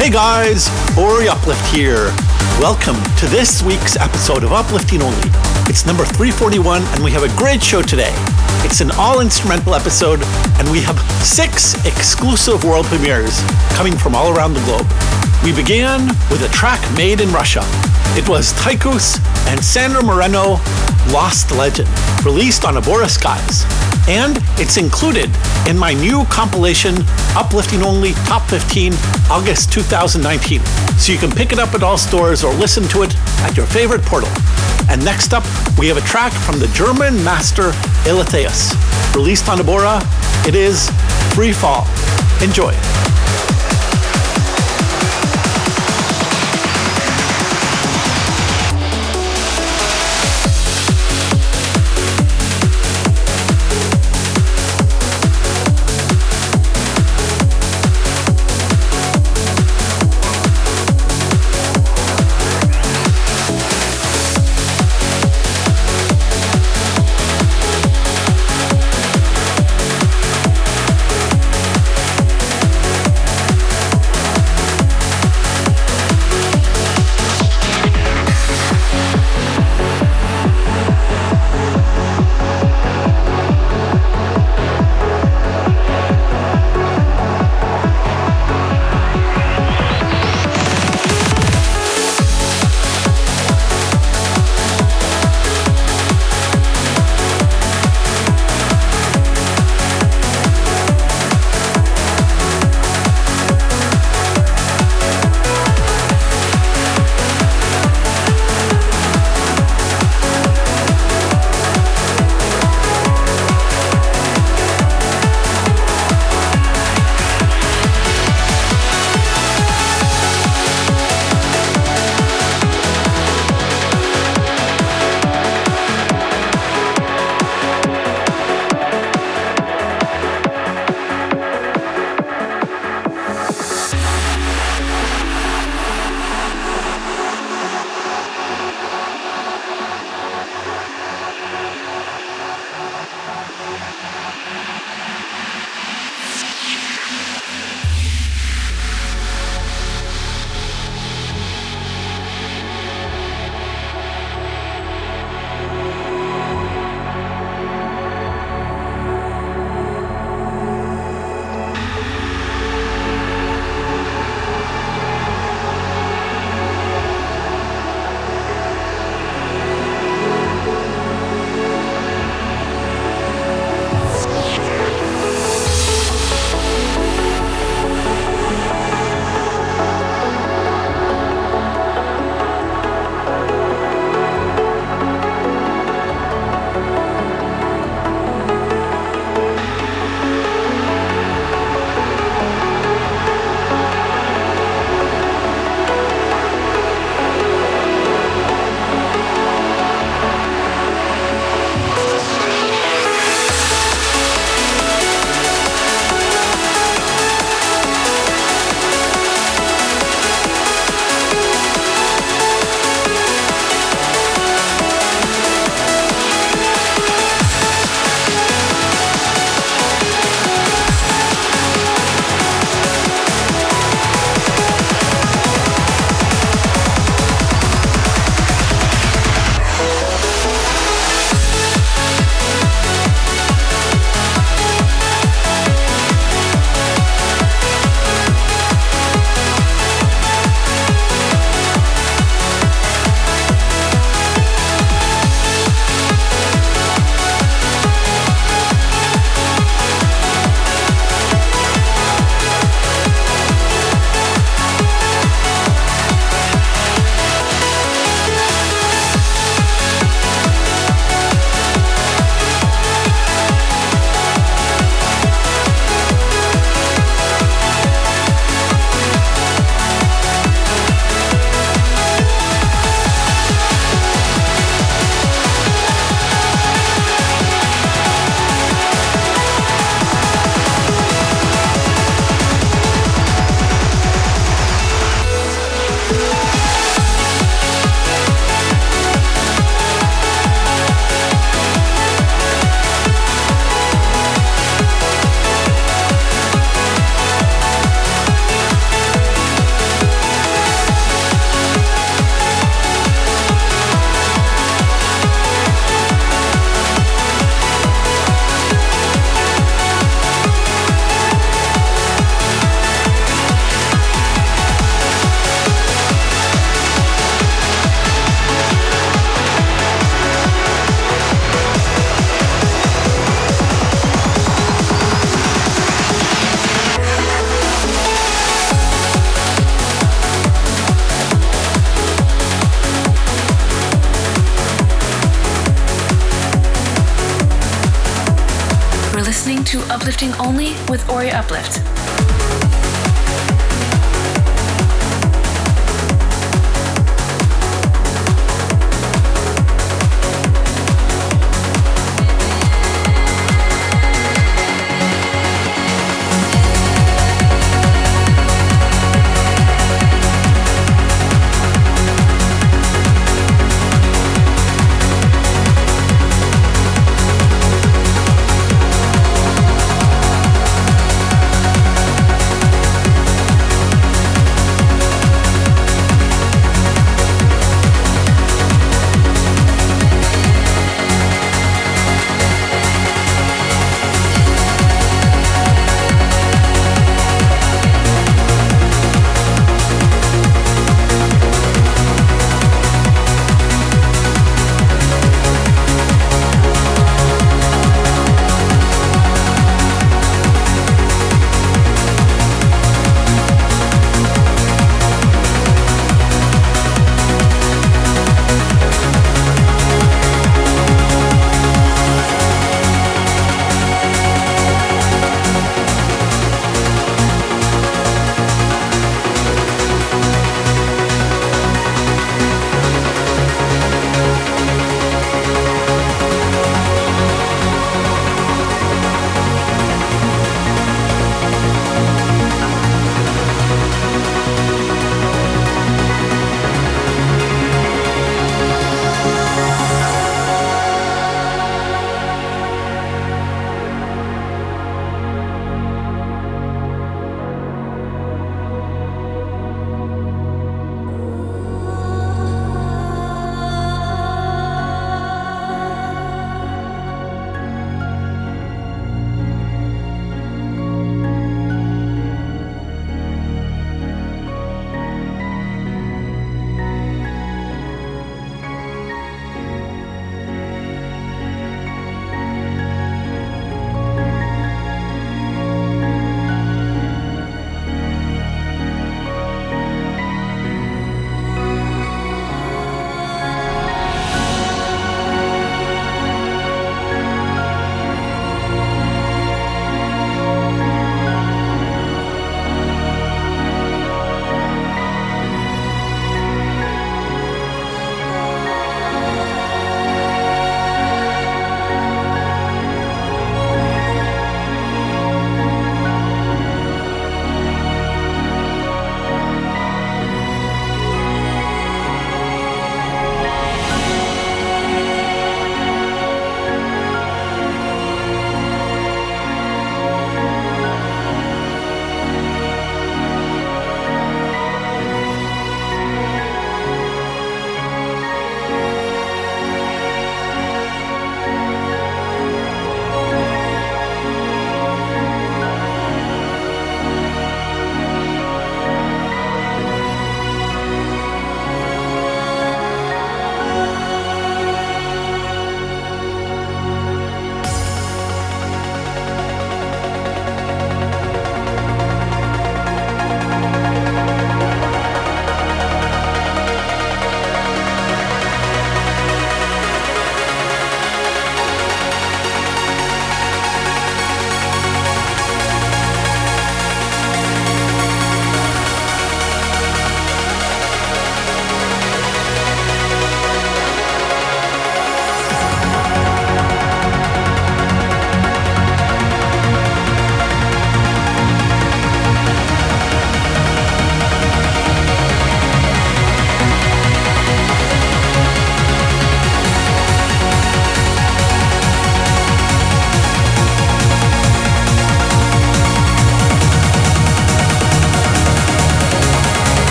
Hey guys, Ori Uplift here. Welcome to this week's episode of Uplifting Only. It's number 341, and we have a great show today. It's an all instrumental episode, and we have six exclusive world premieres coming from all around the globe. We began with a track made in Russia. It was Tychus and Sandra Moreno Lost Legend, released on Abora Skies. And it's included in my new compilation, Uplifting Only Top 15, August 2019. So you can pick it up at all stores or listen to it at your favorite portal. And next up, we have a track from the German master Eletheus. Released on Abora, it is Free Fall. Enjoy.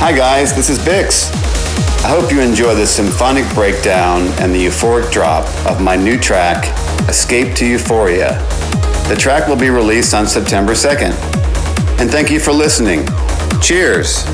Hi guys, this is Bix. I hope you enjoy the symphonic breakdown and the euphoric drop of my new track, Escape to Euphoria. The track will be released on September 2nd. And thank you for listening. Cheers!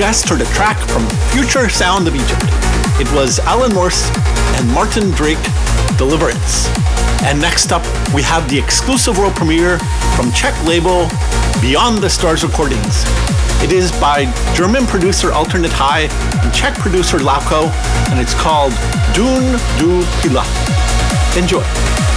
Just heard a track from Future Sound of Egypt. It was Alan Morse and Martin Drake, Deliverance. And next up, we have the exclusive world premiere from Czech label Beyond the Stars Recordings. It is by German producer Alternate High and Czech producer Lauko, and it's called Dune du Pilat. Enjoy.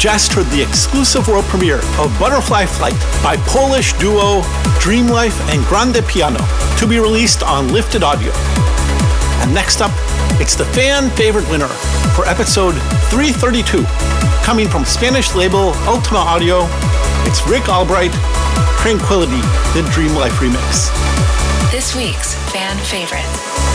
Just heard the exclusive world premiere of Butterfly Flight by Polish duo Dreamlife and Grande Piano to be released on Lifted Audio. And next up, it's the fan favorite winner for episode 332, coming from Spanish label Ultima Audio. It's Rick Albright, Tranquility, the Dreamlife remix. This week's fan favorite.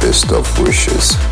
Best of wishes.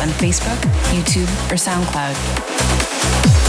On Facebook, YouTube, or SoundCloud.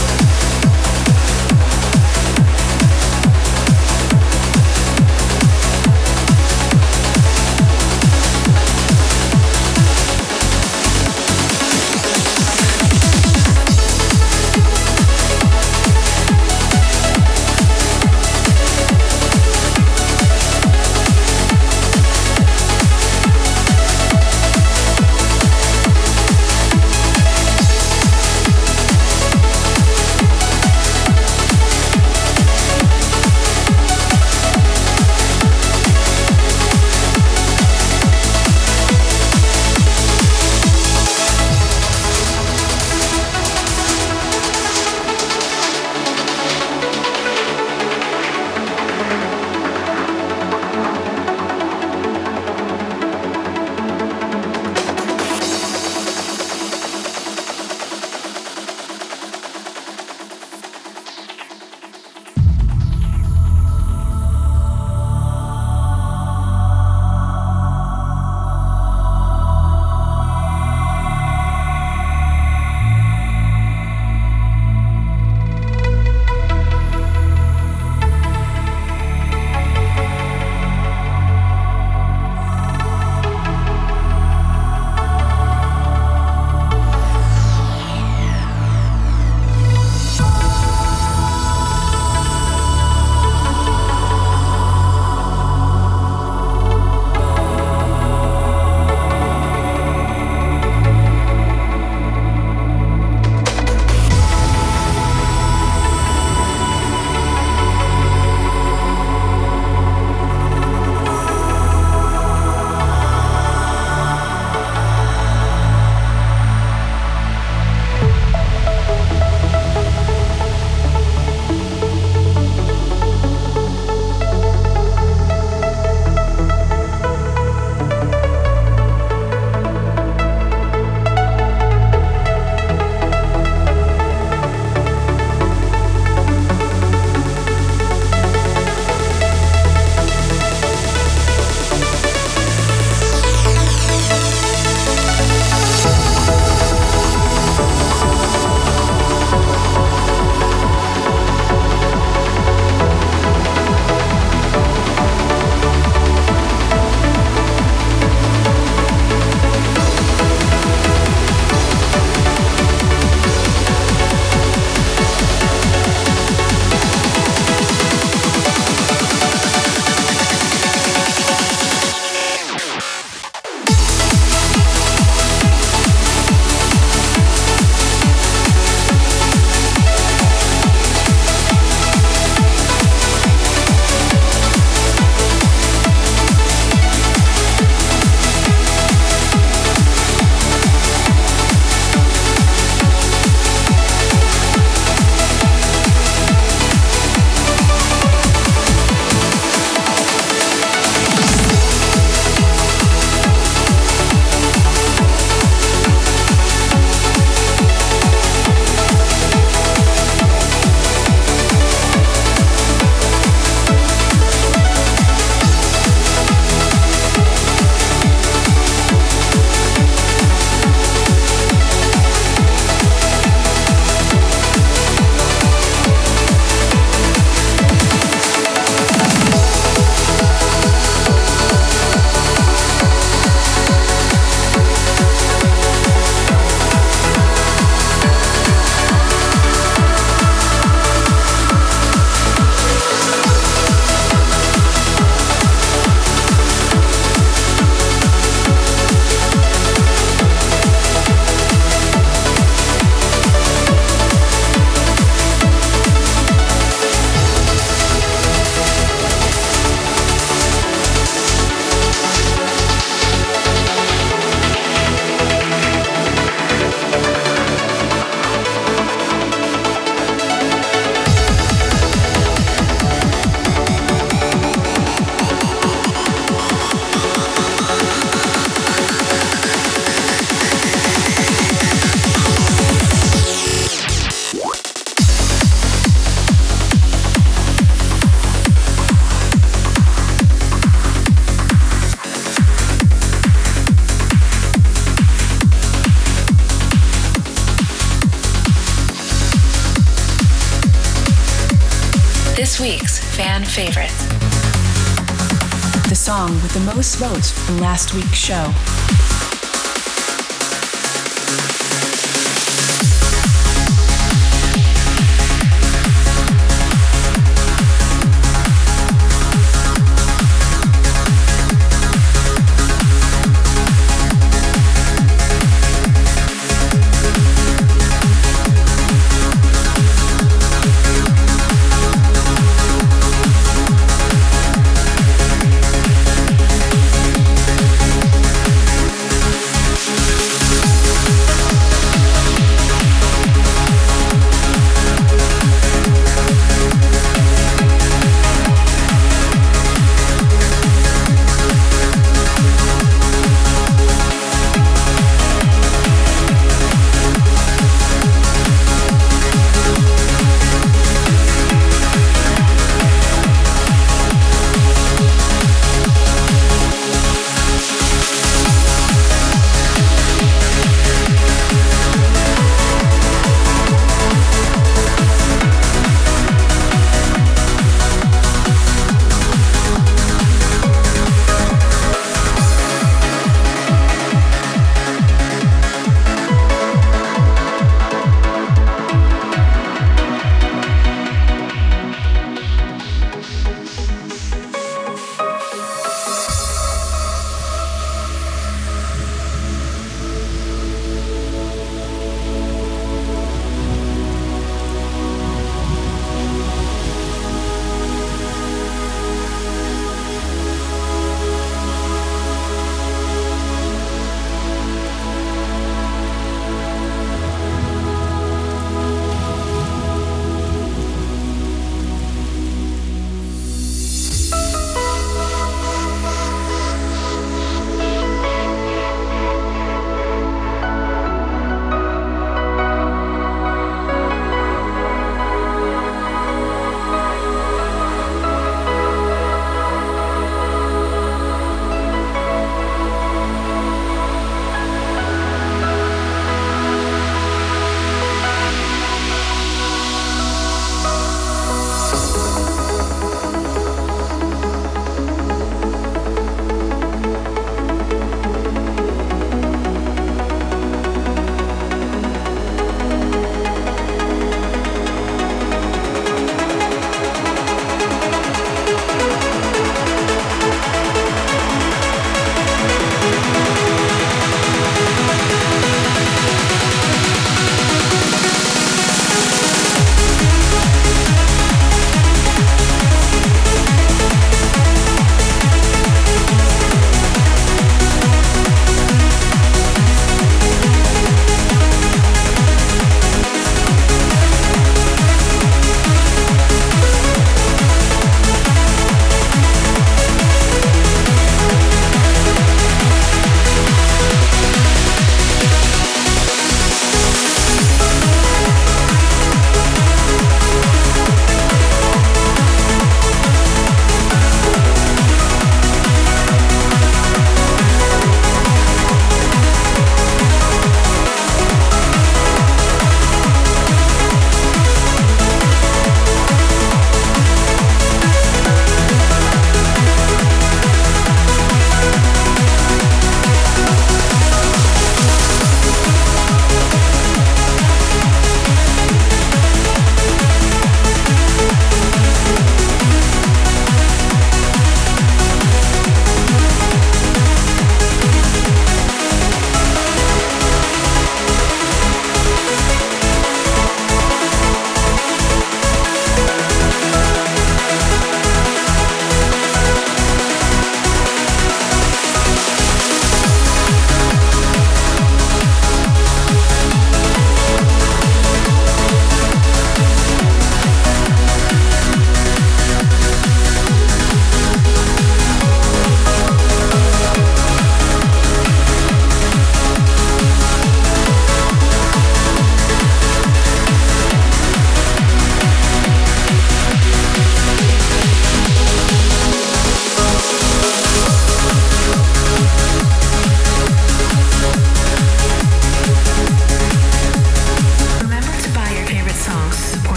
Last week's show.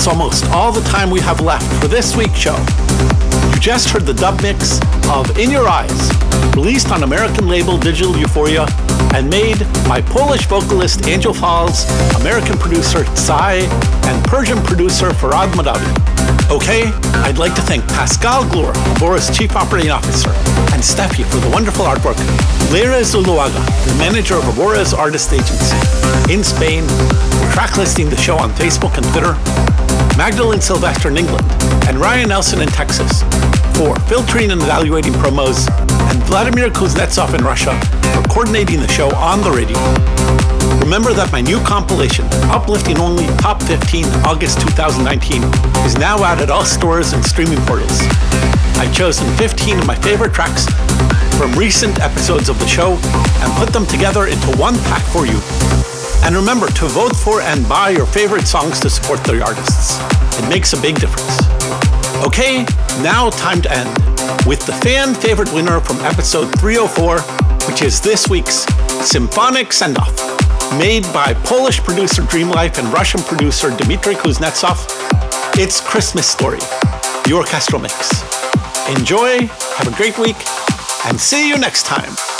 That's almost all the time we have left for this week's show. You just heard the dub mix of In Your Eyes, released on American label Digital Euphoria and made by Polish vocalist Angel Falls, American producer Tsai, and Persian producer Farhad Mahdavi. Okay, I'd like to thank Pascal Glor, Boris Chief Operating Officer, and Steffi for the wonderful artwork, Lera Zuluaga, the manager of Aurora's artist agency in Spain, for track listing the show on Facebook and Twitter, Magdalene Sylvester in England, and Ryan Nelson in Texas for filtering and evaluating promos, and Vladimir Kuznetsov in Russia for coordinating the show on the radio. Remember that my new compilation, Uplifting Only Top 15 August 2019, is now out at all stores and streaming portals. I've chosen 15 of my favorite tracks from recent episodes of the show and put them together into one pack for you. And remember to vote for and buy your favorite songs to support the artists. It makes a big difference. Okay, now time to end with the fan favorite winner from episode 304, which is this week's Symphonic Send Off, made by Polish producer Dreamlife and Russian producer Dmitry Kuznetsov. It's Christmas Story, the orchestral mix. Enjoy, have a great week, and see you next time.